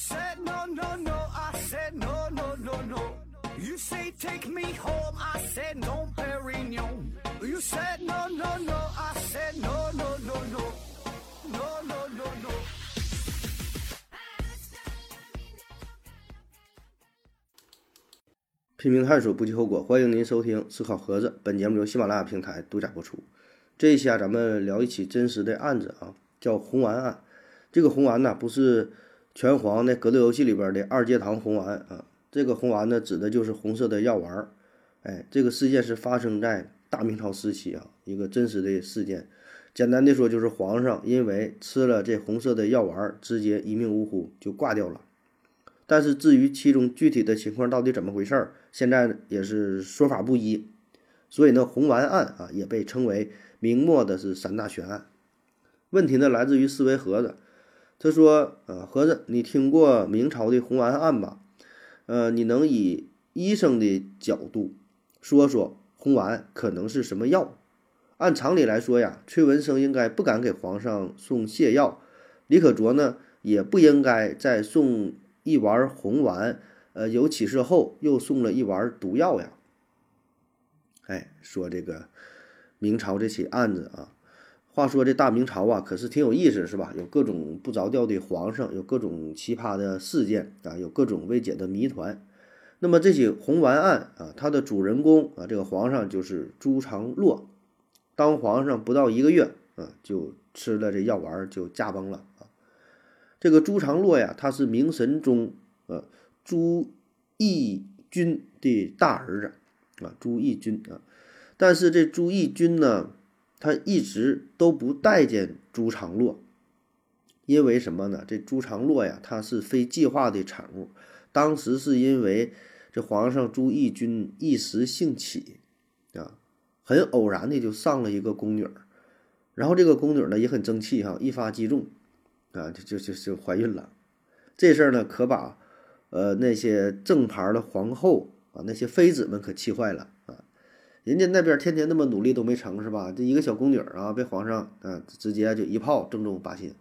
said no, no, no, I said no, no, no, no. You say take me home, I said no, Perignon. You said no, no, no, I said no, no, no, no. No, no, no, no. 拼命探索，不计后果。欢迎您收听《思考盒子》，本节目由喜马拉雅平台独家播出。这一期啊，咱们聊一起真实的案子啊，叫红丸案。这个红丸呢，不是拳皇那格斗游戏里边的二阶堂红丸啊，这个红丸呢，指的就是红色的药丸儿。哎，这个事件是发生在大明朝时期啊，一个真实的事件。简单的说，就是皇上因为吃了这红色的药丸儿，直接一命呜呼就挂掉了。但是至于其中具体的情况到底怎么回事儿，现在也是说法不一。所以呢，红丸案啊也被称为明末的是三大悬案。问题呢来自于思维盒子，他说：“呃，盒子，你听过明朝的红丸案吧？呃，你能以医生的角度说说红丸可能是什么药？按常理来说呀，崔文生应该不敢给皇上送泻药，李可灼呢也不应该再送。”一丸红丸，呃，有起色后又送了一丸毒药呀。哎，说这个明朝这起案子啊，话说这大明朝啊，可是挺有意思，是吧？有各种不着调的皇上，有各种奇葩的事件啊，有各种未解的谜团。那么这起红丸案啊，它的主人公啊，这个皇上就是朱常洛，当皇上不到一个月啊，就吃了这药丸就驾崩了啊。这个朱常洛呀，他是明神宗呃朱翊钧的大儿子啊，朱翊钧啊。但是这朱翊钧呢，他一直都不待见朱常洛，因为什么呢？这朱常洛呀，他是非计划的产物。当时是因为这皇上朱翊钧一时兴起啊，很偶然的就上了一个宫女儿，然后这个宫女呢也很争气哈，一发击中。啊，就就就就怀孕了，这事儿呢，可把呃那些正牌的皇后啊，那些妃子们可气坏了。人家那边天天那么努力都没成是吧？这一个小宫女啊，被皇上啊直接就一炮正中靶心。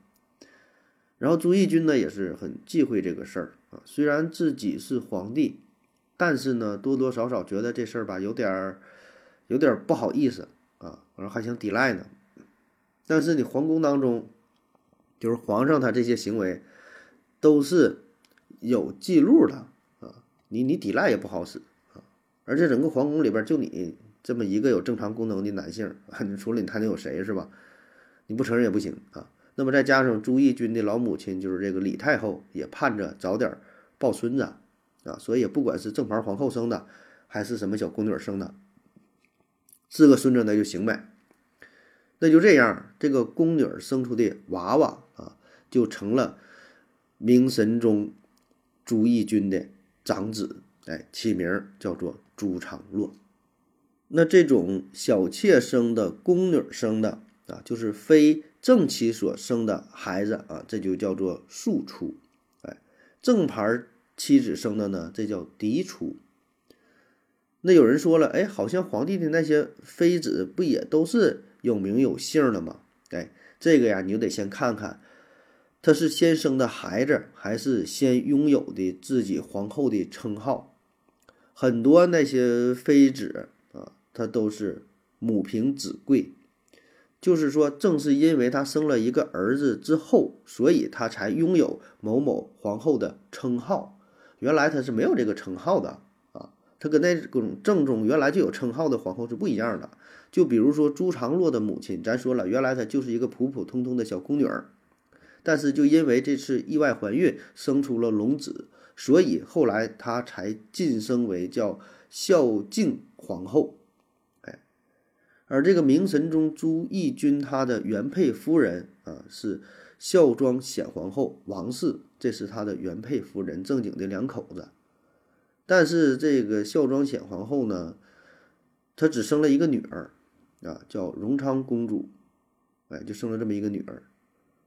然后朱翊钧呢也是很忌讳这个事儿啊，虽然自己是皇帝，但是呢多多少少觉得这事儿吧有点儿有点不好意思啊，然后还想抵赖呢。但是你皇宫当中。就是皇上他这些行为，都是有记录的啊，你你抵赖也不好使啊。而且整个皇宫里边就你这么一个有正常功能的男性啊，你除了你还能有谁是吧？你不承认也不行啊。那么再加上朱翊钧的老母亲就是这个李太后，也盼着早点抱孙子啊，所以不管是正牌皇后生的，还是什么小宫女生的，是个孙子那就行呗。那就这样，这个宫女生出的娃娃啊，就成了明神宗朱翊钧的长子，哎，起名叫做朱常洛。那这种小妾生的宫女生的啊，就是非正妻所生的孩子啊，这就叫做庶出。哎，正牌妻子生的呢，这叫嫡出。那有人说了，哎，好像皇帝的那些妃子不也都是？有名有姓的吗？哎，这个呀，你就得先看看，他是先生的孩子，还是先拥有的自己皇后的称号。很多那些妃子她都是母凭子贵，就是说，正是因为她生了一个儿子之后，所以她才拥有某某皇后的称号。原来她是没有这个称号的啊，她跟那种正宗原来就有称号的皇后是不一样的。就比如说朱常洛的母亲，咱说了，原来她就是一个普普通通的小宫女儿，但是就因为这次意外怀孕，生出了龙子，所以后来她才晋升为叫孝敬皇后。而这个明神宗朱翊钧他的原配夫人啊是孝庄显皇后王氏，这是他的原配夫人，正经的两口子。但是这个孝庄显皇后呢，她只生了一个女儿。啊，叫荣昌公主，哎，就生了这么一个女儿。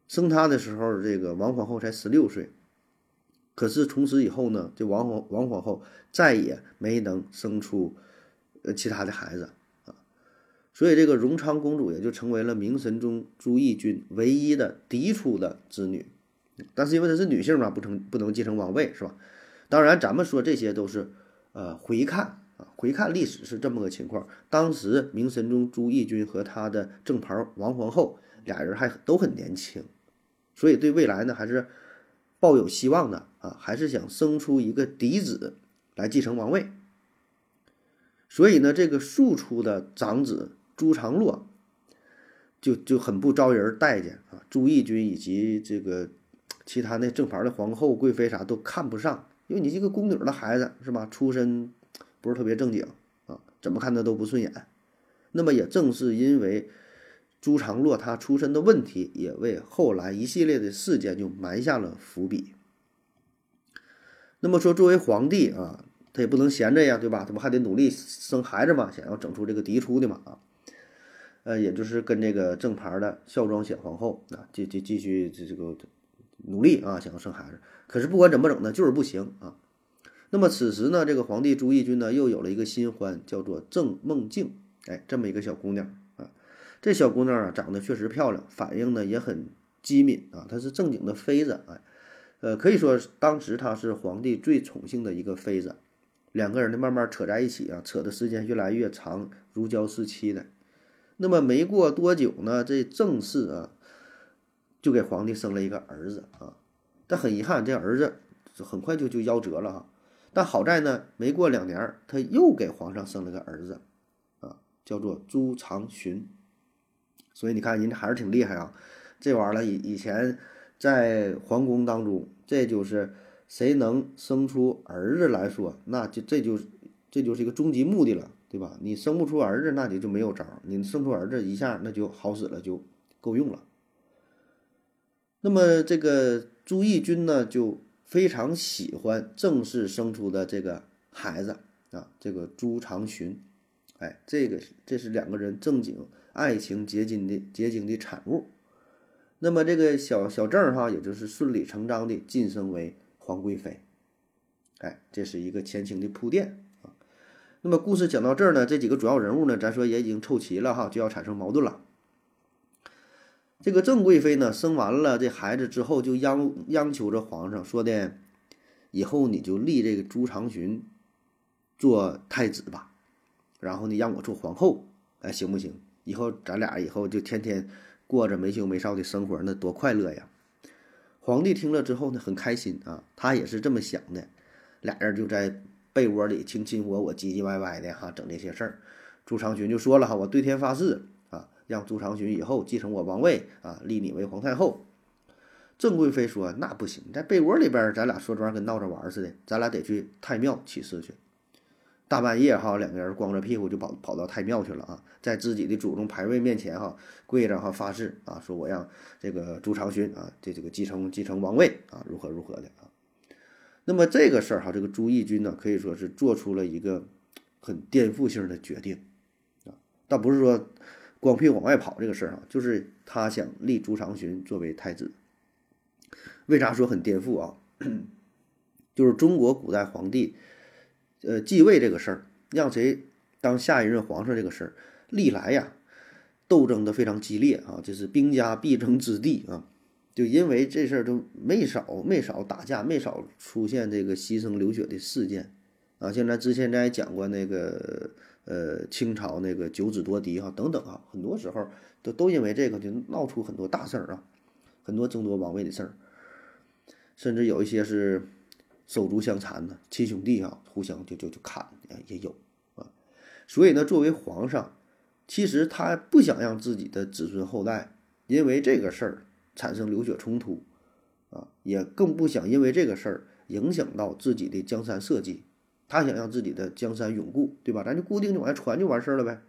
生她的时候，这个王皇后才十六岁。可是从此以后呢，这王皇王皇后再也没能生出呃其他的孩子。所以这个荣昌公主也就成为了明神宗朱翊钧唯一的嫡出的子女但是因为她是女性嘛，不成不能继承王位，是吧？当然，咱们说这些都是呃回看啊，回看历史是这么个情况。当时明神宗朱翊钧和他的正牌王皇后俩人还都很年轻，所以对未来呢还是抱有希望的啊，还是想生出一个嫡子来继承王位。所以呢，这个庶出的长子朱常洛就就很不招人待见啊。朱翊钧以及这个其他那正牌的皇后、贵妃啥都看不上，因为你这个宫女的孩子是吧，出身不是特别正经啊，怎么看他都不顺眼。那么也正是因为朱常洛他出身的问题，也为后来一系列的事件就埋下了伏笔。那么说，作为皇帝啊。他也不能闲着呀，对吧？他不还得努力生孩子嘛？想要整出这个嫡出的嘛啊？呃，也就是跟这个正牌的孝庄显皇后啊，继继继续这这个努力啊，想要生孩子。可是不管怎么整呢，就是不行啊。那么此时呢，这个皇帝朱翊钧呢，又有了一个新欢，叫做郑梦静。哎，这么一个小姑娘啊，这小姑娘啊，长得确实漂亮，反应呢也很机敏啊。她是正经的妃子，哎，呃，可以说当时她是皇帝最宠幸的一个妃子。两个人呢，慢慢扯在一起啊，扯的时间越来越长，如胶似漆的。那么没过多久呢，这郑氏啊，就给皇帝生了一个儿子啊。但很遗憾，这儿子很快就就夭折了哈。但好在呢，没过两年，他又给皇上生了个儿子啊，叫做朱常洵。所以你看，人家还是挺厉害啊。这玩意儿以以前在皇宫当中，这就是。谁能生出儿子来说，那就这就这就是一个终极目的了，对吧？你生不出儿子，那你就没有招；你生出儿子，一下那就好使了，就够用了。那么这个朱翊钧呢，就非常喜欢正式生出的这个孩子啊，这个朱常洵。哎，这个这是两个人正经爱情结晶的结晶的产物。那么这个小小郑哈，也就是顺理成章的晋升为。皇贵妃，哎，这是一个前情的铺垫。那么故事讲到这儿呢，这几个主要人物呢，咱说也已经凑齐了哈，就要产生矛盾了。这个郑贵妃呢，生完了这孩子之后，就央央求着皇上说的，以后你就立这个朱常洵做太子吧，然后呢，让我做皇后，哎，行不行？以后咱俩以后就天天过着没羞没臊的生活，那多快乐呀！皇帝听了之后呢，很开心啊，他也是这么想的，俩人就在被窝里卿卿我我、唧唧歪歪的哈，整这些事儿。朱常洵就说了哈，我对天发誓啊，让朱常洵以后继承我王位啊，立你为皇太后。郑贵妃说那不行，在被窝里边咱俩说这玩意儿跟闹着玩似的，咱俩得去太庙起誓去。大半夜哈，两个人光着屁股就跑跑到太庙去了啊，在自己的祖宗牌位面前哈跪着哈发誓啊，说我让这个朱常洵啊这这个继承继承王位啊，如何如何的啊。那么这个事儿哈，这个朱翊钧呢可以说是做出了一个很颠覆性的决定啊，倒不是说光屁股往外跑这个事儿啊，就是他想立朱常洵作为太子。为啥说很颠覆啊？就是中国古代皇帝。呃，继位这个事儿，让谁当下一任皇上这个事儿，历来呀，斗争的非常激烈啊，这是兵家必争之地啊。就因为这事儿都没少没少打架，没少出现这个牺牲流血的事件啊。像咱之前咱也讲过那个呃清朝那个九子夺嫡哈等等啊，很多时候都都因为这个就闹出很多大事儿啊，很多争夺王位的事儿，甚至有一些是。手足相残的亲兄弟啊，互相就就就砍也有啊，所以呢，作为皇上，其实他不想让自己的子孙后代因为这个事儿产生流血冲突啊，也更不想因为这个事儿影响到自己的江山社稷。他想让自己的江山永固，对吧？咱就固定就往下传就完事儿了呗。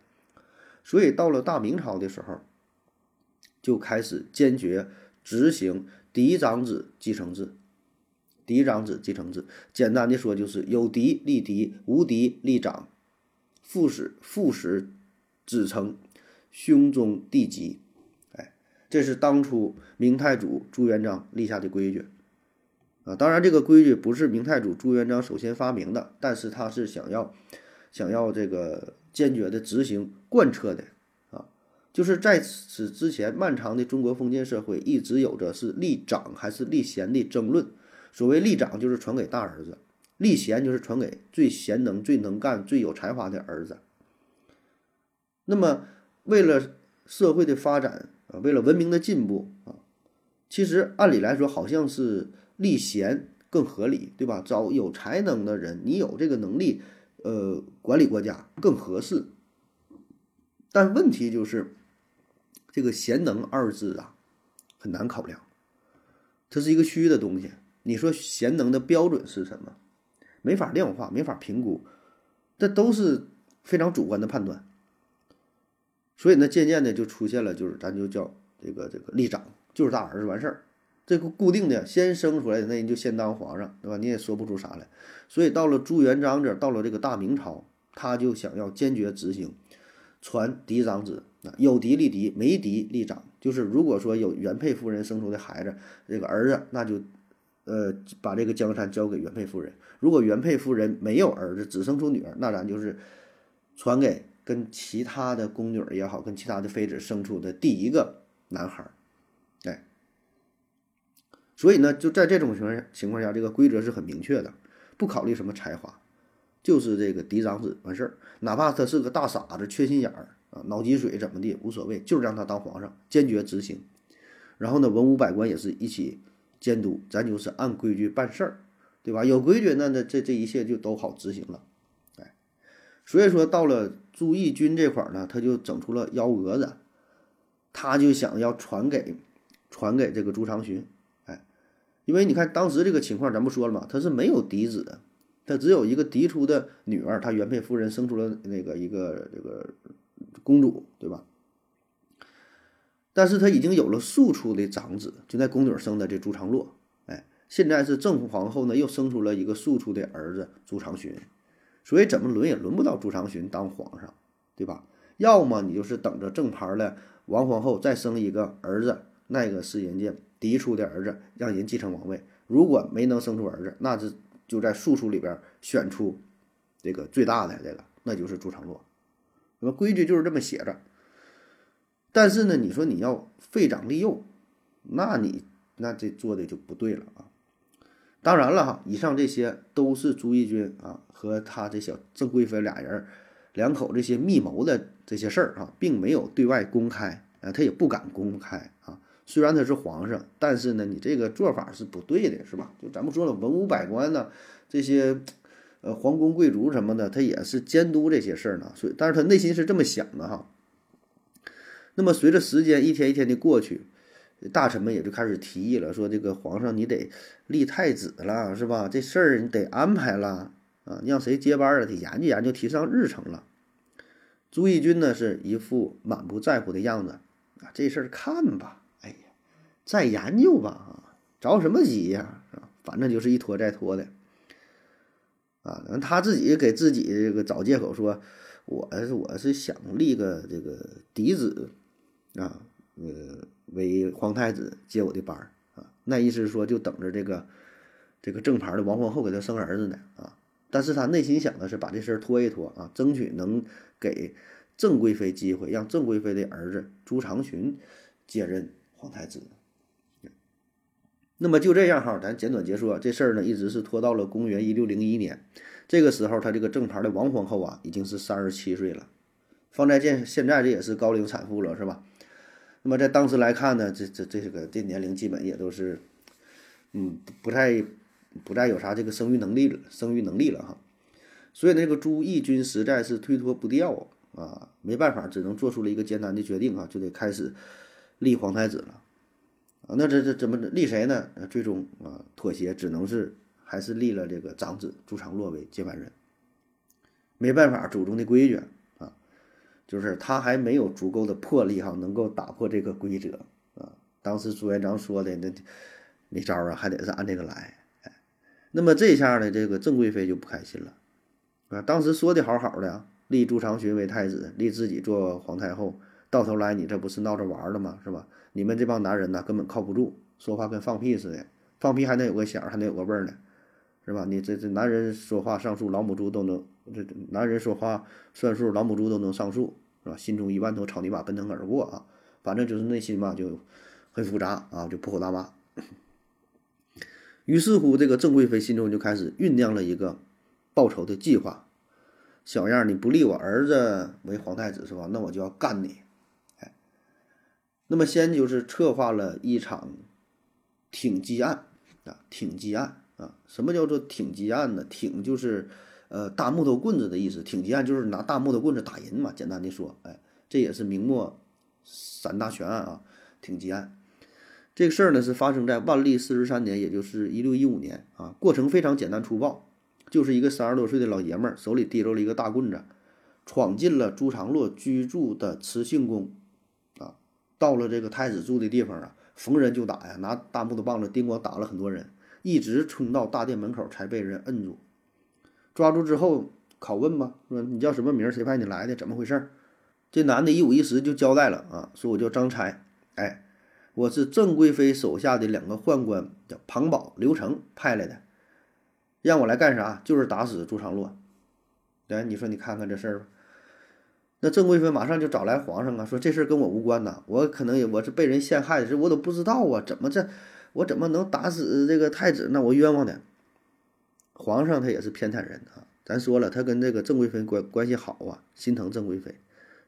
所以到了大明朝的时候，就开始坚决执行嫡长子继承制。嫡长子继承制，简单的说就是有嫡立嫡，无嫡立长，父使父使子承兄终弟及。这是当初明太祖朱元璋立下的规矩啊。当然，这个规矩不是明太祖朱元璋首先发明的，但是他是想要想要这个坚决的执行贯彻的啊。就是在此之前，漫长的中国封建社会一直有着是立长还是立贤的争论。所谓立长，就是传给大儿子；立贤，就是传给最贤能、最能干、最有才华的儿子。那么，为了社会的发展为了文明的进步啊，其实按理来说，好像是立贤更合理，对吧？找有才能的人，你有这个能力，呃，管理国家更合适。但问题就是。这个贤能二字啊，很难考量，它是一个虚的东西。你说贤能的标准是什么？没法量化，没法评估，这都是非常主观的判断。所以呢，渐渐的就出现了，就是咱就叫这个这个立长，就是大儿子完事儿。这个固定的，先生出来的那人就先当皇上，对吧？你也说不出啥来。所以到了朱元璋这，到了这个大明朝，他就想要坚决执行传嫡长子。有嫡立嫡，没嫡立长。就是如果说有原配夫人生出的孩子，这个儿子，那就，呃，把这个江山交给原配夫人。如果原配夫人没有儿子，只生出女儿，那咱就是传给跟其他的宫女也好，跟其他的妃子生出的第一个男孩儿。哎，所以呢，就在这种情况情况下，这个规则是很明确的，不考虑什么才华，就是这个嫡长子完事儿，哪怕他是个大傻子、缺心眼儿。啊，脑积水怎么地无所谓，就是让他当皇上，坚决执行。然后呢，文武百官也是一起监督，咱就是按规矩办事儿，对吧？有规矩，那那这这一切就都好执行了。所以说到了朱翊钧这块儿呢，他就整出了幺蛾子，他就想要传给传给这个朱长洵。哎，因为你看当时这个情况，咱不说了嘛，他是没有嫡子的，他只有一个嫡出的女儿，他原配夫人生出了那个一个这个。公主对吧？但是他已经有了庶出的长子，就在宫女生的这朱常洛。哎，现在是正皇后呢，又生出了一个庶出的儿子朱长洵，所以怎么轮也轮不到朱长洵当皇上，对吧？要么你就是等着正牌的王皇后再生一个儿子，那个是人家嫡出的儿子，让人继承王位。如果没能生出儿子，那是就在庶出里边选出这个最大的这个，那就是朱常洛。那么规矩就是这么写着，但是呢，你说你要废长立幼，那你那这做的就不对了啊！当然了哈，以上这些都是朱翊钧啊和他这小郑贵妃俩人两口这些密谋的这些事儿啊，并没有对外公开啊，他也不敢公开啊。虽然他是皇上，但是呢，你这个做法是不对的，是吧？就咱们说了，文武百官呢，这些。呃，皇宫贵族什么的，他也是监督这些事儿呢，所以，但是他内心是这么想的哈。那么，随着时间一天一天的过去，大臣们也就开始提议了，说这个皇上你得立太子了，是吧？这事儿你得安排了啊，让谁接班啊？得研究研究，提上日程了。朱翊钧呢，是一副满不在乎的样子啊，这事儿看吧，哎呀，再研究吧啊，着什么急呀？是吧？反正就是一拖再拖的。啊，他自己给自己这个找借口说，我是我是想立个这个嫡子，啊，呃，为皇太子接我的班儿啊。那意思是说，就等着这个这个正牌的王皇后给他生儿子呢啊。但是他内心想的是把这事儿拖一拖啊，争取能给郑贵妃机会，让郑贵妃的儿子朱长洵接任皇太子。那么就这样哈，咱简短结束这事儿呢，一直是拖到了公元一六零一年，这个时候他这个正牌的王皇后啊，已经是三十七岁了，放在现现在这也是高龄产妇了，是吧？那么在当时来看呢，这这这个这年龄基本也都是，嗯，不太不再有啥这个生育能力了，生育能力了哈。所以那个朱翊钧实在是推脱不掉啊，没办法，只能做出了一个艰难的决定啊，就得开始立皇太子了。啊，那这这怎么立谁呢？最终啊，妥协只能是还是立了这个长子朱常洛为接班人。没办法，祖宗的规矩，就是他还没有足够的魄力哈，能够打破这个规则啊。当时朱元璋说的那没招啊，还得是按这个来。哎，那么这下呢，这个郑贵妃就不开心了啊。当时说的好好的，立朱长洵为太子，立自己做皇太后，到头来你这不是闹着玩的吗？是吧？你们这帮男人呢，根本靠不住，说话跟放屁似的，放屁还能有个响，还能有个味儿呢，是吧？你这这男人说话上树，老母猪都能；这男人说话算数，老母猪都能上树是吧？心中一万头草泥马奔腾而过啊，反正就是内心嘛就很复杂啊，就破口大骂。于是乎，这个郑贵妃心中就开始酝酿了一个报仇的计划。小样，你不立我儿子为皇太子是吧？那我就要干你。哎，那么先就是策划了一场挺击案啊，挺击案啊。什么叫做挺击案呢？挺就是呃大木头棍子的意思，挺击案就是拿大木头棍子打人嘛。简单的说，哎，这也是明末三大悬案啊，挺击案。这个事儿呢是发生在万历四十三年，也就是一六一五年啊。过程非常简单粗暴。就是一个三十多岁的老爷们儿，手里提着了一个大棍子，闯进了朱常洛居住的慈庆宫，啊，到了这个太子住的地方啊，逢人就打呀，拿大木头棒子叮咣打了很多人，一直冲到大殿门口才被人摁住。抓住之后拷问吧，说你叫什么名？谁派你来的？怎么回事？这男的一五一十就交代了啊，说我叫张才，哎，我是郑贵妃手下的两个宦官，叫庞宝、刘成派来的。让我来干啥？就是打死朱常洛。来，你说你看看这事儿吧。那郑贵妃马上就找来皇上啊，说这事儿跟我无关呐，我可能也我是被人陷害的，这我都不知道啊，怎么这我怎么能打死这个太子？那我冤枉的。皇上他也是偏袒人啊，咱说了，他跟这个郑贵妃关关系好啊，心疼郑贵妃，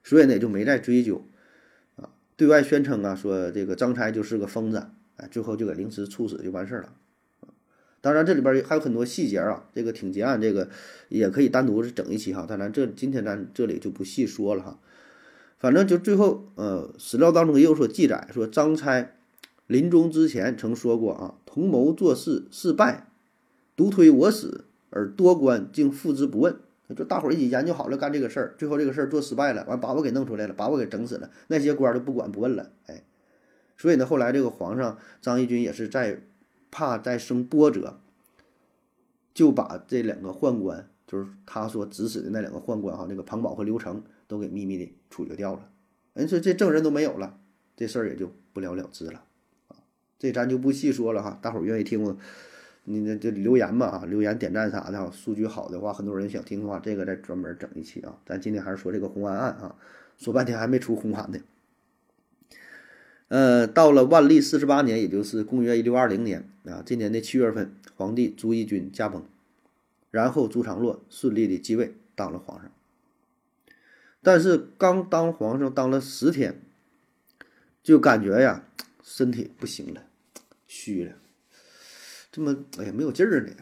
所以呢就没再追究啊，对外宣称啊说这个张差就是个疯子，哎，最后就给凌迟处死就完事儿了。当然，这里边还有很多细节啊，这个挺结案，这个也可以单独是整一期哈。当然，这今天咱这里就不细说了哈。反正就最后，呃，史料当中也有所记载，说张差临终之前曾说过啊：“同谋做事事败，独推我死，而多官竟复之不问。”就大伙儿一起研究好了干这个事儿，最后这个事儿做失败了，完把我给弄出来了，把我给整死了，那些官儿都不管不问了。哎，所以呢，后来这个皇上张义军也是在。怕再生波折，就把这两个宦官，就是他所指使的那两个宦官哈，那个庞宝和刘成都给秘密的处决掉了。人说这证人都没有了，这事儿也就不了了之了啊。这咱就不细说了哈，大伙儿愿意听，你那就留言吧啊，留言点赞啥的。数据好的话，很多人想听的话，这个再专门整一期啊。咱今天还是说这个红安案啊，说半天还没出红安呢。呃，到了万历四十八年，也就是公元一六二零年啊，今年的七月份，皇帝朱翊钧驾崩，然后朱常洛顺利的继位当了皇上。但是刚当皇上当了十天，就感觉呀身体不行了，虚了，这么哎呀没有劲儿呢，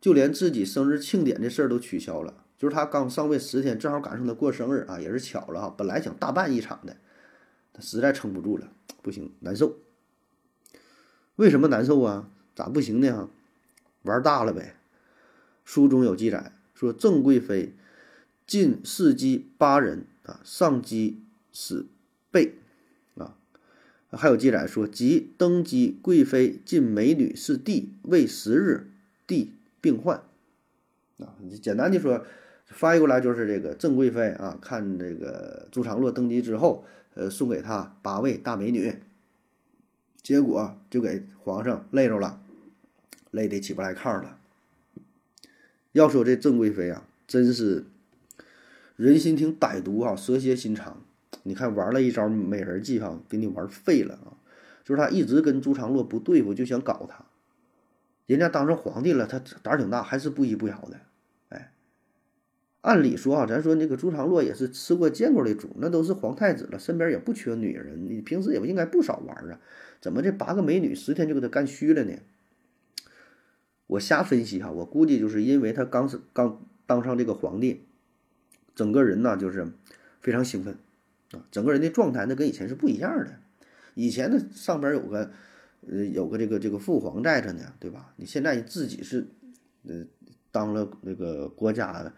就连自己生日庆典的事儿都取消了。就是他刚上位十天，正好赶上他过生日啊，也是巧了哈。本来想大办一场的。他实在撑不住了，不行，难受。为什么难受啊？咋不行呢？玩大了呗。书中有记载说，郑贵妃进侍姬八人啊，上姬死备啊。还有记载说，即登基贵妃进美女是帝未十日，帝病患啊。简单的说，翻译过来就是这个郑贵妃啊，看这个朱常洛登基之后。呃，送给他八位大美女，结果就给皇上累着了，累得起不来炕了。要说这郑贵妃啊，真是人心挺歹毒啊，蛇蝎心肠。你看玩了一招美人计哈，给你玩废了啊！就是他一直跟朱常洛不对付，就想搞他。人家当上皇帝了，他胆儿挺大，还是不依不饶的。哎按理说啊，咱说那个朱常洛也是吃过见过的主，那都是皇太子了，身边也不缺女人，你平时也应该不少玩啊？怎么这八个美女十天就给他干虚了呢？我瞎分析哈，我估计就是因为他刚是刚当上这个皇帝，整个人呢就是非常兴奋啊，整个人的状态那跟以前是不一样的。以前呢上边有个呃有个这个这个父皇在着呢，对吧？你现在自己是呃当了那个国家。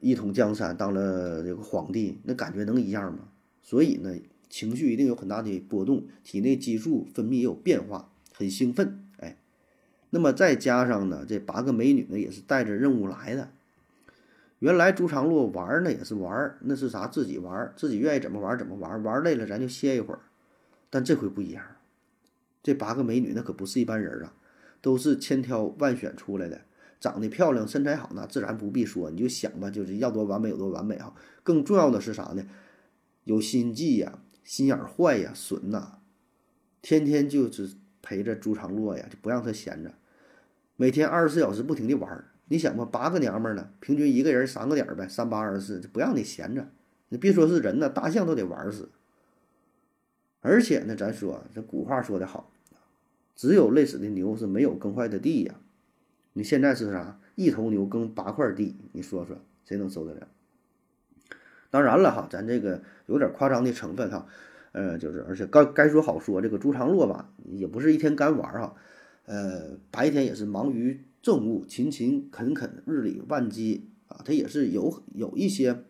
一统江山，当了这个皇帝，那感觉能一样吗？所以呢，情绪一定有很大的波动，体内激素分泌也有变化，很兴奋。哎，那么再加上呢，这八个美女呢也是带着任务来的。原来朱常洛玩呢也是玩，那是啥？自己玩，自己愿意怎么玩怎么玩，玩累了咱就歇一会儿。但这回不一样，这八个美女那可不是一般人啊，都是千挑万选出来的。长得漂亮，身材好，那自然不必说。你就想吧，就是要多完美有多完美啊！更重要的是啥呢？有心计呀，心眼坏呀，损呐，天天就是陪着朱常洛呀，就不让他闲着，每天二十四小时不停的玩儿。你想吧，八个娘们儿呢，平均一个人三个点儿呗，三八二十四，就不让你闲着。你别说是人呢，大象都得玩死。而且呢，咱说这古话说的好，只有累死的牛是没有耕坏的地呀。你现在是啥？一头牛耕八块地，你说说谁能受得了？当然了哈，咱这个有点夸张的成分哈，呃，就是而且该该说好说，这个朱常洛吧，也不是一天干玩哈，呃，白天也是忙于政务，勤勤恳恳，日理万机啊，他也是有有一些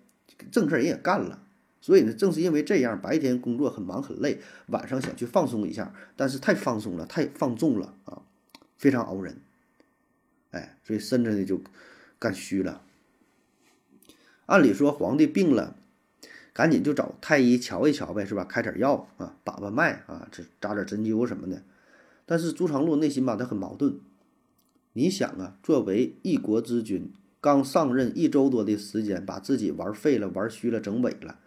正事儿也干了。所以呢，正是因为这样，白天工作很忙很累，晚上想去放松一下，但是太放松了，太放纵了啊，非常熬人。哎，所以身子呢就干虚了。按理说皇帝病了，赶紧就找太医瞧一瞧呗，是吧？开点药啊，把把脉啊，这扎点针灸什么的。但是朱常洛内心吧，他很矛盾。你想啊，作为一国之君，刚上任一周多的时间，把自己玩废了、玩虚了、整萎了。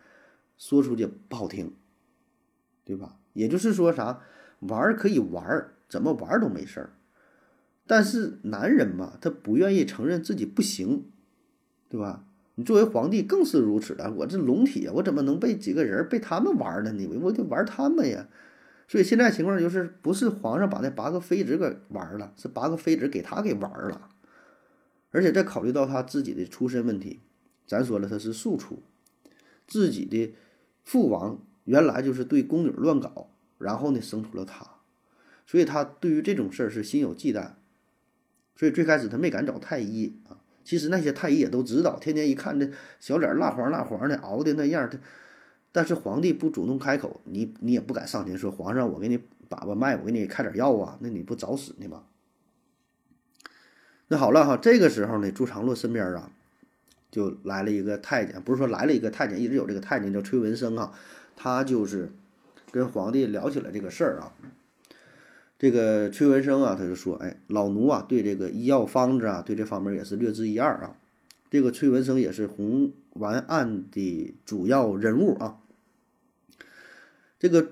说出去不好听，对吧？也就是说啥，玩可以玩，怎么玩都没事儿。但是男人嘛，他不愿意承认自己不行，对吧？你作为皇帝更是如此的。我这龙体，我怎么能被几个人被他们玩了呢？我得玩他们呀。所以现在情况就是，不是皇上把那八个妃子给玩了，是八个妃子给他给玩了。而且再考虑到他自己的出身问题，咱说了他是庶出，自己的。父王原来就是对宫女乱搞，然后呢生出了他，所以他对于这种事儿是心有忌惮，所以最开始他没敢找太医啊。其实那些太医也都知道，天天一看这小脸蜡黄蜡黄的，熬的那样，他但是皇帝不主动开口，你你也不敢上前说皇上，我给你把把脉，我给你开点药啊，那你不找死呢吗？那好了哈，这个时候呢，朱常洛身边啊。就来了一个太监，不是说来了一个太监，一直有这个太监叫崔文生啊，他就是跟皇帝聊起来这个事儿啊。这个崔文生啊，他就说：“哎，老奴啊，对这个医药方子啊，对这方面也是略知一二啊。这个崔文生也是红丸案的主要人物啊。这个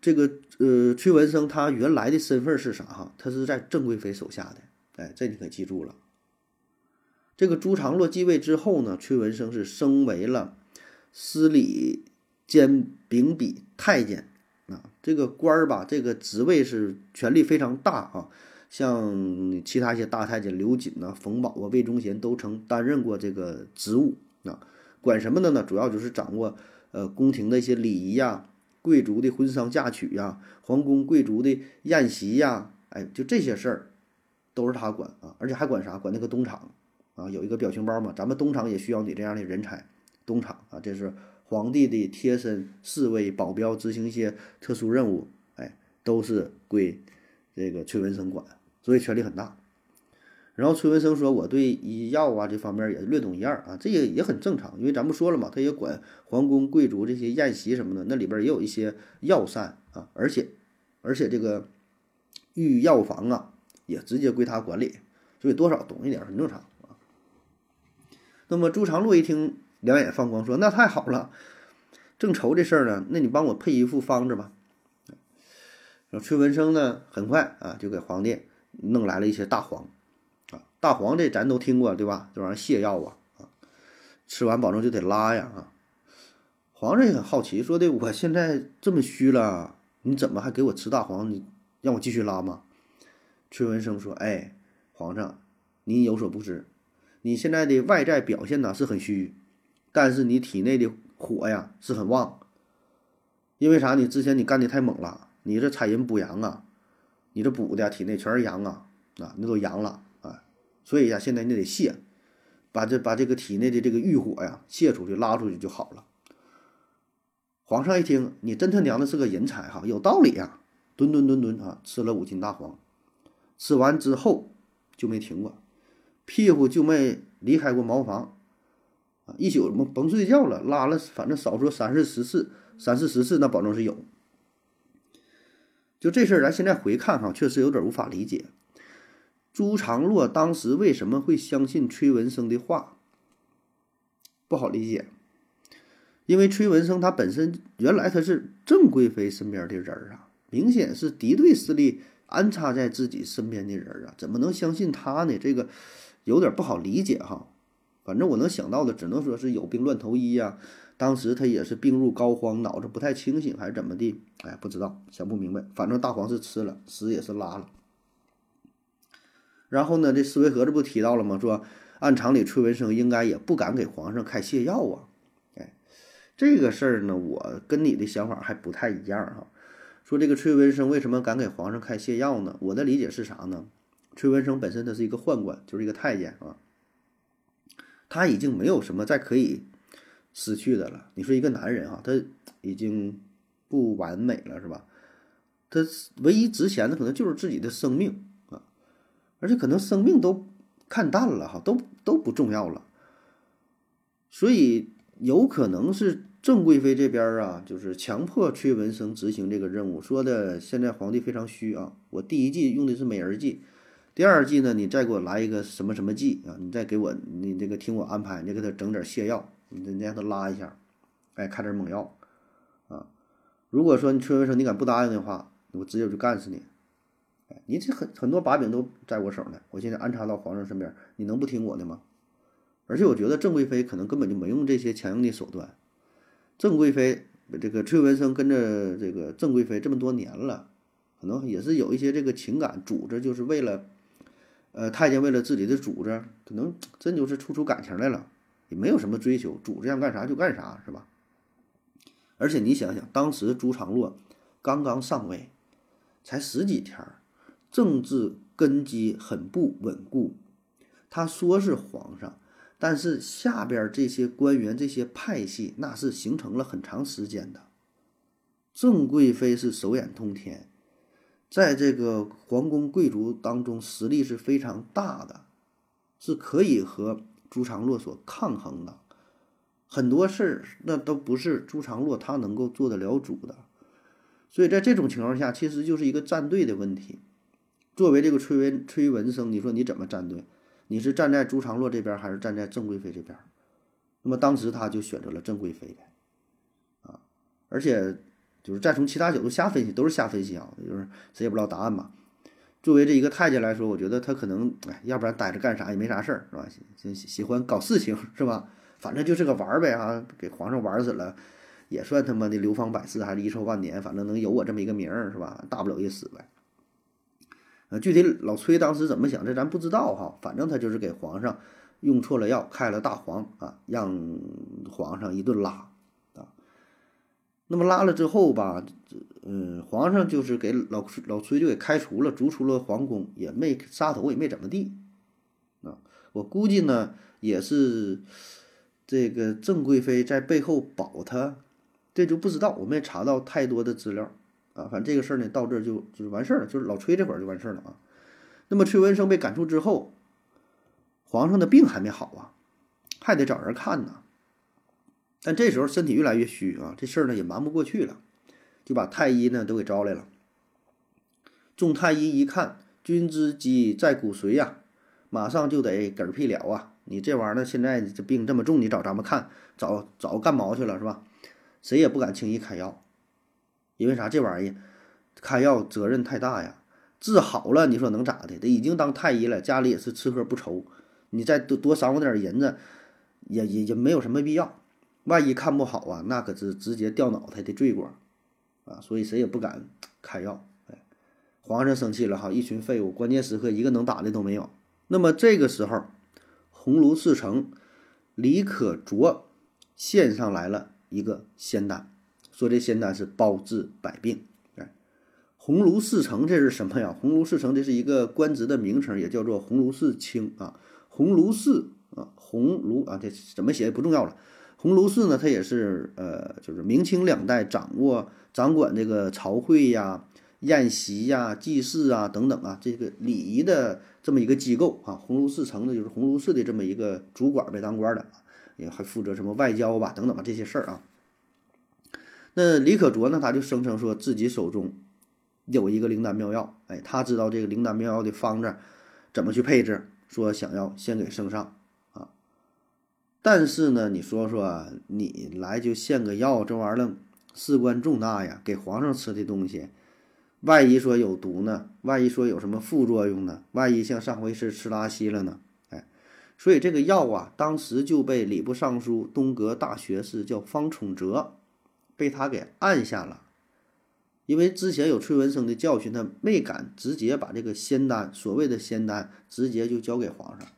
这个呃，崔文生他原来的身份是啥哈？他是在郑贵妃手下的，哎，这你可记住了。”这个朱常洛继位之后呢，崔文生是升为了司礼监秉笔太监啊，这个官儿吧，这个职位是权力非常大啊。像其他一些大太监刘瑾呐、冯保啊、魏忠贤都曾担任过这个职务啊。管什么的呢？主要就是掌握呃宫廷的一些礼仪呀、贵族的婚丧嫁娶呀、皇宫贵族的宴席呀，哎，就这些事儿都是他管啊，而且还管啥？管那个东厂。啊，有一个表情包嘛，咱们东厂也需要你这样的人才。东厂啊，这是皇帝的贴身侍卫、保镖，执行一些特殊任务，哎，都是归这个崔文生管，所以权力很大。然后崔文生说：“我对医药啊这方面也略懂一二啊，这也也很正常，因为咱们说了嘛，他也管皇宫贵族这些宴席什么的，那里边也有一些药膳啊，而且而且这个御药房啊也直接归他管理，所以多少懂一点很正常啊。”那么朱常洛一听，两眼放光，说：“那太好了，正愁这事儿呢。那你帮我配一副方子吧。”然后崔文生呢，很快啊就给皇帝弄来了一些大黄，大黄这咱都听过对吧？这玩意儿泻药啊，啊，吃完保证就得拉呀啊。皇上也很好奇，说的我现在这么虚了，你怎么还给我吃大黄？你让我继续拉吗？崔文生说：“哎，皇上，您有所不知。”你现在的外在表现呢是很虚，但是你体内的火呀是很旺。因为啥？你之前你干的太猛了，你这采阴补阳啊，你这补的体内全是阳啊啊，那都阳了，所以呀，现在你得泄，把这把这个体内的这个欲火呀泄出去，拉出去就好了。皇上一听，你真他娘的是个人才哈，有道理呀，吨吨吨吨啊，吃了五斤大黄，吃完之后就没停过。屁股就没离开过茅房，啊，一宿甭甭睡觉了，拉了反正少说三四十次，三四十次那保证是有。就这事儿，咱现在回看哈，确实有点无法理解，朱常洛当时为什么会相信崔文生的话？不好理解。因为崔文生他本身原来他是郑贵妃身边的人儿啊，明显是敌对势力安插在自己身边的人儿啊，怎么能相信他呢？这个有点不好理解哈。反正我能想到的，只能说是有病乱投医呀。当时他也是病入膏肓，脑子不太清醒，还是怎么地？哎，不知道，想不明白。反正大黄是吃了，屎也是拉了。然后呢，这思维盒子不提到了吗？说按常理，崔文生应该也不敢给皇上开泻药啊。哎，这个事儿呢，我跟你的想法还不太一样哈。说这个崔文生为什么敢给皇上开泻药呢？我的理解是啥呢？崔文生本身他是一个宦官，就是一个太监啊。他已经没有什么再可以失去的了。你说一个男人啊，他已经不完美了，是吧？他唯一值钱的可能就是自己的生命，而且可能生命都看淡了哈，都都不重要了。所以有可能是郑贵妃这边啊，就是强迫崔文生执行这个任务，说的现在皇帝非常虚啊，我第一季用的是美人计。第二季呢，你再给我来一个什么什么计啊？你再给我，你这个听我安排，你给他整点泻药，你你让他拉一下，哎，开点猛药，啊，如果说你崔文生你敢不答应的话，我直接就干死你，你这很很多把柄都在我手呢，我现在安插到皇上身边，你能不听我的吗？而且我觉得郑贵妃可能根本就没用这些强硬的手段，郑贵妃这个崔文生跟着这个郑贵妃这么多年了，可能也是有一些这个情感组织，就是为了。呃，太监为了自己的主子，可能真就是处出感情来了，也没有什么追求，主子让干啥就干啥，是吧？而且你想想，当时朱常洛刚刚上位，才十几天儿，政治根基很不稳固。他说是皇上，但是下边这些官员、这些派系，那是形成了很长时间的。郑贵妃是手眼通天。在这个皇宫贵族当中，实力是非常大的，是可以和朱常洛所抗衡的。很多事儿那都不是朱常洛他能够做得了主的。所以在这种情况下，其实就是一个站队的问题。作为这个崔文崔文生，你说你怎么站队？你是站在朱常洛这边，还是站在郑贵妃这边？那么当时他就选择了郑贵妃，啊，而且。就是再从其他角度瞎分析，都是瞎分析啊，就是谁也不知道答案嘛。作为这一个太监来说，我觉得他可能，哎，要不然待着干啥也没啥事儿，是吧？喜喜欢搞事情，是吧？反正就是个玩儿呗，啊，给皇上玩死了，也算他妈的流芳百世，还是遗臭万年，反正能有我这么一个名儿，是吧？大不了一死呗。呃，具体老崔当时怎么想，这咱不知道哈。反正他就是给皇上用错了药，开了大黄啊，让皇上一顿拉啊。那么拉了之后吧，嗯，皇上就是给老老崔就给开除了，逐出了皇宫，也没杀头，也没怎么地，啊，我估计呢也是这个郑贵妃在背后保他，这就不知道，我没查到太多的资料，啊，反正这个事儿呢到这就就完事儿了，就是老崔这会儿就完事儿了啊。那么崔文生被赶出之后，皇上的病还没好啊，还得找人看呢。但这时候身体越来越虚啊，这事儿呢也瞒不过去了，就把太医呢都给招来了。众太医一看，君之疾在骨髓呀，马上就得嗝屁了啊！你这玩意儿呢，现在这病这么重，你找咱们看，找找干毛去了是吧？谁也不敢轻易开药，因为啥？这玩意儿开药责任太大呀。治好了，你说能咋的？这已经当太医了，家里也是吃喝不愁，你再多多赏我点银子，也也也没有什么必要。万一看不好啊，那可是直接掉脑袋的罪过，啊！所以谁也不敢开药。哎，皇上生气了哈，一群废物，关键时刻一个能打的都没有。那么这个时候，鸿胪寺城李可灼献上来了一个仙丹，说这仙丹是包治百病。哎，鸿胪寺城这是什么呀？鸿胪寺城这是一个官职的名称，也叫做鸿胪寺卿啊。鸿胪寺啊，鸿胪啊，这怎么写不重要了。鸿胪寺呢，它也是呃，就是明清两代掌握掌管这个朝会呀、宴席呀、祭祀啊等等啊这个礼仪的这么一个机构啊。鸿胪寺城呢，就是鸿胪寺的这么一个主管呗，当官的，也还负责什么外交吧等等吧这些事儿啊。那李可灼呢，他就声称说自己手中有一个灵丹妙药，哎，他知道这个灵丹妙药的方子怎么去配置，说想要献给圣上啊。但是呢，你说说，你来就献个药，这玩意儿事关重大呀，给皇上吃的东西，万一说有毒呢？万一说有什么副作用呢？万一像上回是吃拉稀了呢？哎，所以这个药啊，当时就被礼部尚书东阁大学士叫方宠哲，被他给按下了。因为之前有崔文生的教训，他没敢直接把这个仙丹，所谓的仙丹，直接就交给皇上。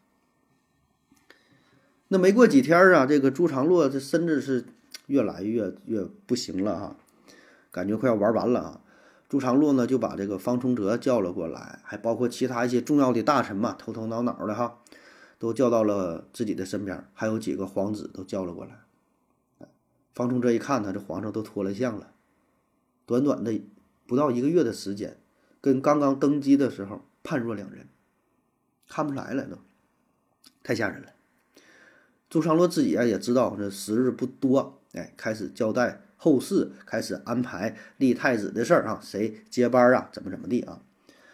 那没过几天啊，这个朱常洛这身子是越来越越不行了哈，感觉快要玩完了啊。朱常洛呢就把这个方崇哲叫了过来，还包括其他一些重要的大臣嘛，头头脑脑的哈，都叫到了自己的身边，还有几个皇子都叫了过来。方崇哲一看他这皇上都脱了相了。短短的不到一个月的时间，跟刚刚登基的时候判若两人，看不出来了都，太吓人了。朱常洛自己啊也知道这时日不多，哎，开始交代后事，开始安排立太子的事儿啊，谁接班啊，怎么怎么地啊。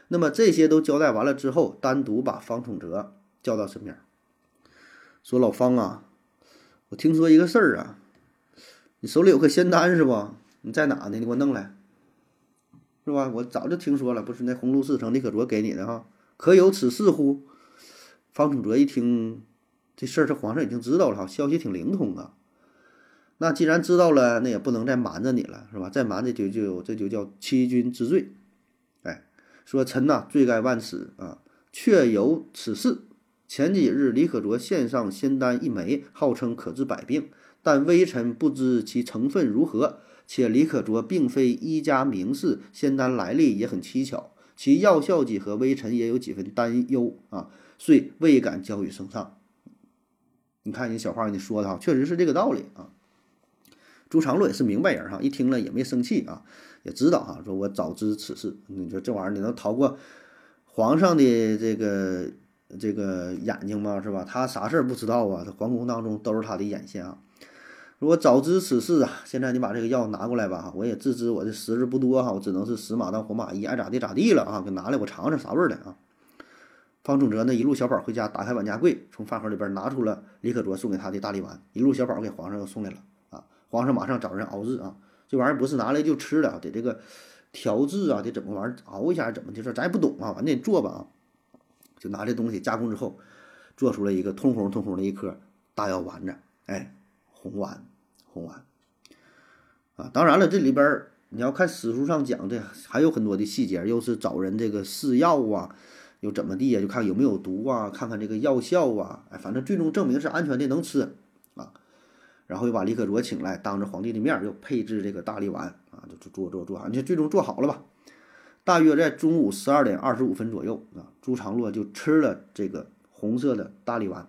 那么这些都交代完了之后，单独把方宠哲叫到身边，说：“老方啊，我听说一个事儿啊，你手里有个仙丹是不？”你在哪呢？你给我弄来，是吧？我早就听说了，不是那鸿胪寺城李可灼给你的哈？可有此事乎？方崇哲一听这事儿，这皇上已经知道了哈，消息挺灵通啊。那既然知道了，那也不能再瞒着你了，是吧？再瞒着就就这就叫欺君之罪。哎，说臣呐，罪该万死啊！确有此事。前几日李可灼献上仙丹一枚，号称可治百病，但微臣不知其成分如何。且李可灼并非一家名士，仙丹来历也很蹊跷，其药效几何，微臣也有几分担忧啊，遂未敢交与圣上。你看人小话你说的哈，确实是这个道理啊。朱常洛也是明白人哈，一听了也没生气啊，也知道哈，说我早知此事，你说这玩意儿你能逃过皇上的这个这个眼睛吗？是吧？他啥事儿不知道啊？他皇宫当中都是他的眼线啊。如果早知此事啊！现在你把这个药拿过来吧，我也自知我这时日不多哈，我只能是死马当活马医，爱咋地咋地了啊！给拿来，我尝尝啥味儿的啊！方仲哲呢，一路小跑回家，打开碗架柜，从饭盒里边拿出了李可灼送给他的大力丸，一路小跑给皇上又送来了啊！皇上马上找人熬制啊，这玩意儿不是拿来就吃的，得这个调制啊，得怎么玩意儿熬一下怎么的事，咱也不懂啊，反正得做吧啊！就拿这东西加工之后，做出来一个通红通红的一颗大药丸子，哎，红丸。红丸啊，当然了，这里边你要看史书上讲的，还有很多的细节，又是找人这个试药啊，又怎么地呀？就看有没有毒啊，看看这个药效啊，哎，反正最终证明是安全的，能吃啊。然后又把李可灼请来，当着皇帝的面又配置这个大力丸啊，就做做做，你最终做好了吧？大约在中午十二点二十五分左右啊，朱常洛就吃了这个红色的大力丸，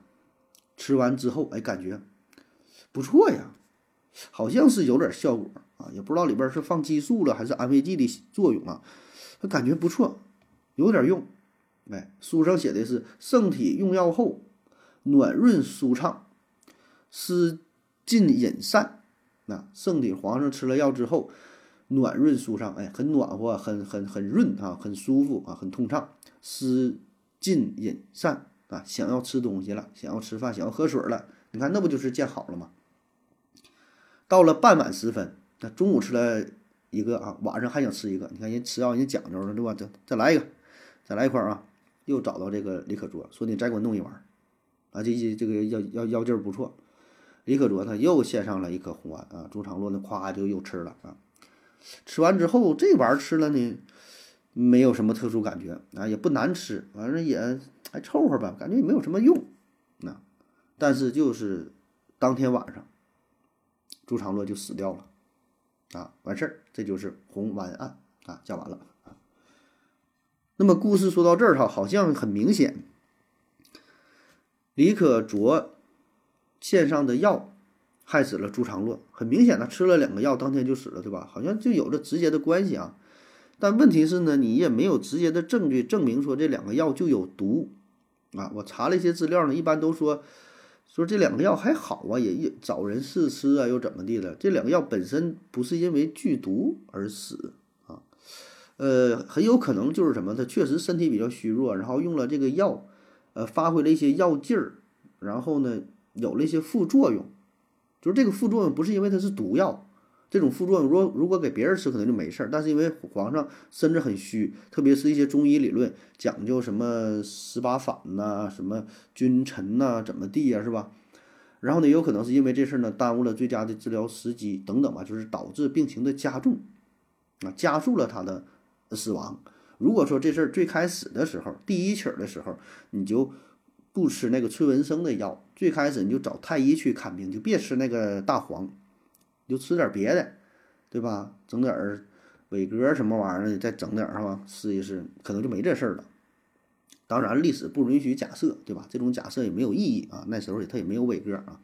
吃完之后，哎，感觉不错呀。好像是有点效果啊，也不知道里边是放激素了还是安慰剂的作用啊，他感觉不错，有点用。哎，书上写的是圣体用药后暖润舒畅，湿尽饮散。那圣体皇上吃了药之后暖润舒畅，哎，很暖和，很很很润啊，很舒服啊，很通畅，湿尽饮散啊，想要吃东西了，想要吃饭，想要喝水了，你看那不就是见好了吗？到了傍晚时分，那中午吃了一个啊，晚上还想吃一个。你看人吃药人讲究了，对吧？再再来一个，再来一块啊！又找到这个李可灼，说你再给我弄一碗啊！这这这个药药药劲儿不错。李可灼他又献上了一颗红丸啊，朱常洛那夸就又吃了啊。吃完之后，这玩意儿吃了呢，没有什么特殊感觉啊，也不难吃，反正也还凑合吧，感觉也没有什么用。那但是就是当天晚上。朱常洛就死掉了，啊，完事儿，这就是红丸案啊，讲完了啊。那么故事说到这儿哈，好像很明显，李可灼献上的药害死了朱常洛，很明显他吃了两个药，当天就死了，对吧？好像就有着直接的关系啊。但问题是呢，你也没有直接的证据证明说这两个药就有毒啊。我查了一些资料呢，一般都说。说这两个药还好啊，也也找人试吃啊，又怎么地了？这两个药本身不是因为剧毒而死啊，呃，很有可能就是什么，他确实身体比较虚弱，然后用了这个药，呃，发挥了一些药劲儿，然后呢，有了一些副作用，就是这个副作用不是因为它是毒药，这种副作用如果如果给别人吃可能就没事儿，但是因为皇上身子很虚，特别是一些中医理论讲究什么十八反呐、什么君臣呐、怎么地呀、是吧？然后呢，有可能是因为这事儿呢耽误了最佳的治疗时机等等吧，就是导致病情的加重，啊，加速了他的死亡。如果说这事儿最开始的时候，第一起的时候，你就不吃那个崔文生的药，最开始你就找太医去看病，就别吃那个大黄，你就吃点别的，对吧？整点儿伟哥什么玩意儿的，再整点儿是吧？试一试，可能就没这事儿了。当然，历史不允许假设，对吧？这种假设也没有意义啊。那时候也他也没有伟哥啊。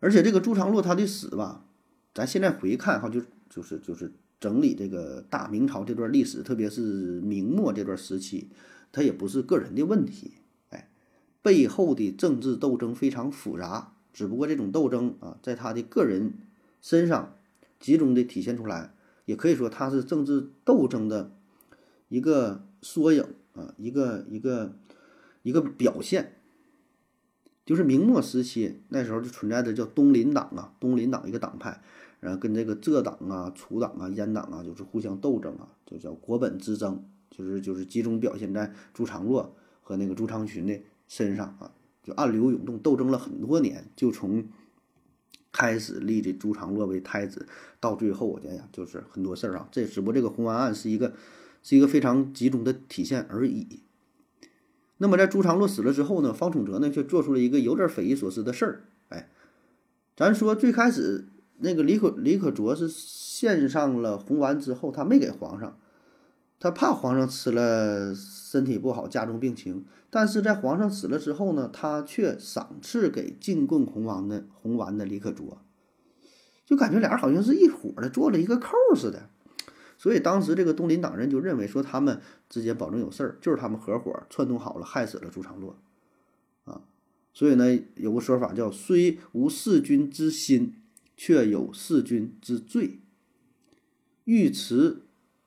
而且这个朱常洛他的死吧，咱现在回看哈，就就是就是整理这个大明朝这段历史，特别是明末这段时期，他也不是个人的问题，哎，背后的政治斗争非常复杂。只不过这种斗争啊，在他的个人身上集中的体现出来，也可以说他是政治斗争的一个缩影。啊，一个一个一个表现，就是明末时期那时候就存在的叫东林党啊，东林党一个党派，然后跟这个浙党啊、楚党啊、阉党啊，就是互相斗争啊，就叫国本之争，就是就是集中表现在朱常洛和那个朱常洵的身上啊，就暗流涌动，斗争了很多年，就从开始立这朱常洛为太子，到最后我觉呀，就是很多事儿啊，这只不过这个红丸案是一个。是一个非常集中的体现而已。那么在朱常洛死了之后呢，方崇哲呢却做出了一个有点匪夷所思的事儿。哎，咱说最开始那个李可李可灼是献上了红丸之后，他没给皇上，他怕皇上吃了身体不好加重病情。但是在皇上死了之后呢，他却赏赐给进贡红丸的红丸的李可灼，就感觉俩人好像是一伙的，做了一个扣似的。所以当时这个东林党人就认为说他们之间保证有事儿，就是他们合伙串通好了，害死了朱常洛，啊，所以呢有个说法叫“虽无弑君之心，却有弑君之罪”，尉迟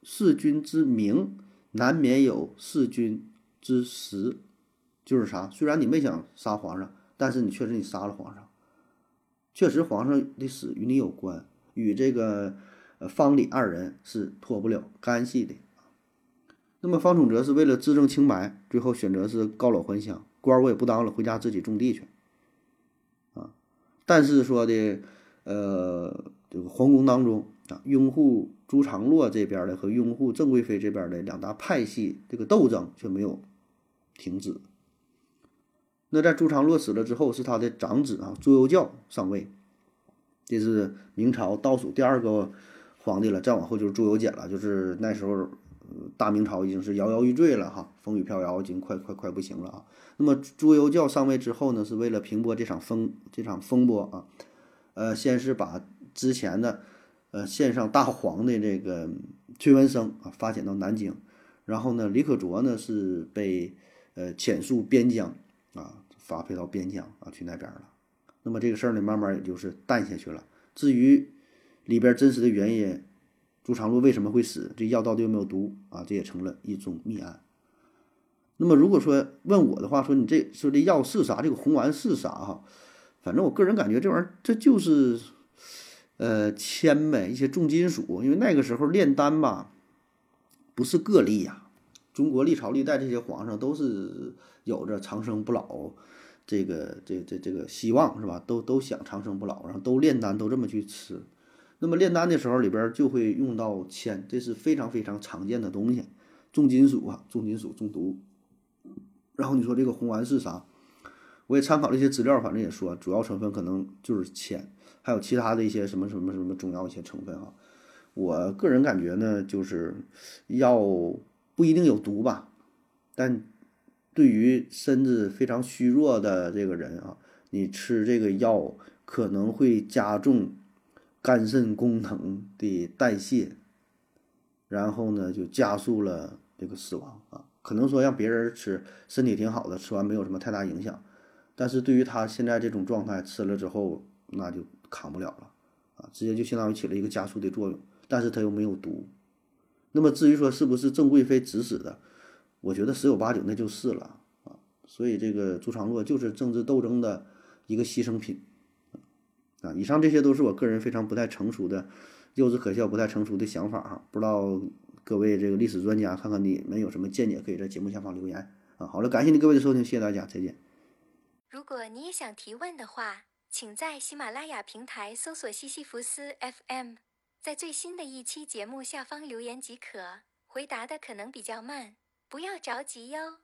弑君之名，难免有弑君之实。就是啥？虽然你没想杀皇上，但是你确实你杀了皇上，确实皇上的死与你有关，与这个。呃，方李二人是脱不了干系的那么方崇哲是为了自证清白，最后选择是告老还乡，官我也不当了，回家自己种地去。啊，但是说的，呃，这个皇宫当中啊，拥护朱常洛这边的和拥护郑贵妃这边的两大派系，这个斗争却没有停止。那在朱常洛死了之后，是他的长子啊朱由校上位，这是明朝倒数第二个。皇帝了，再往后就是朱由检了，就是那时候，大明朝已经是摇摇欲坠了哈，风雨飘摇，已经快快快不行了啊。那么朱由校上位之后呢，是为了平波这场风这场风波啊，呃，先是把之前的呃献上大黄的这个崔文生啊发遣到南京，然后呢，李可灼呢是被呃遣戍边疆啊，发配到边疆啊去那边了。那么这个事儿呢，慢慢也就是淡下去了。至于里边真实的原因，朱常洛为什么会死？这药到底有没有毒啊？这也成了一宗谜案。那么如果说问我的话，说你这说这药是啥？这个红丸是啥？哈，反正我个人感觉这玩意儿这就是，呃，铅呗，一些重金属。因为那个时候炼丹吧，不是个例呀。中国历朝历代这些皇上都是有着长生不老这个这这这个希望是吧？都都想长生不老，然后都炼丹，都这么去吃。那么炼丹的时候，里边就会用到铅，这是非常非常常见的东西，重金属啊，重金属中毒。然后你说这个红丸是啥？我也参考了一些资料，反正也说主要成分可能就是铅，还有其他的一些什么什么什么中药一些成分哈。我个人感觉呢，就是药不一定有毒吧，但对于身子非常虚弱的这个人啊，你吃这个药可能会加重。肝肾功能的代谢，然后呢，就加速了这个死亡啊。可能说让别人吃，身体挺好的，吃完没有什么太大影响，但是对于他现在这种状态，吃了之后那就扛不了了啊，直接就相当于起了一个加速的作用。但是他又没有毒。那么至于说是不是郑贵妃指使的，我觉得十有八九那就是了啊。所以这个朱常洛就是政治斗争的一个牺牲品。啊，以上这些都是我个人非常不太成熟的、幼稚可笑、不太成熟的想法哈。不知道各位这个历史专家，看看你们有什么见解，可以在节目下方留言啊。好了，感谢你各位的收听，谢谢大家，再见。如果你也想提问的话，请在喜马拉雅平台搜索西西弗斯 FM，在最新的一期节目下方留言即可。回答的可能比较慢，不要着急哟。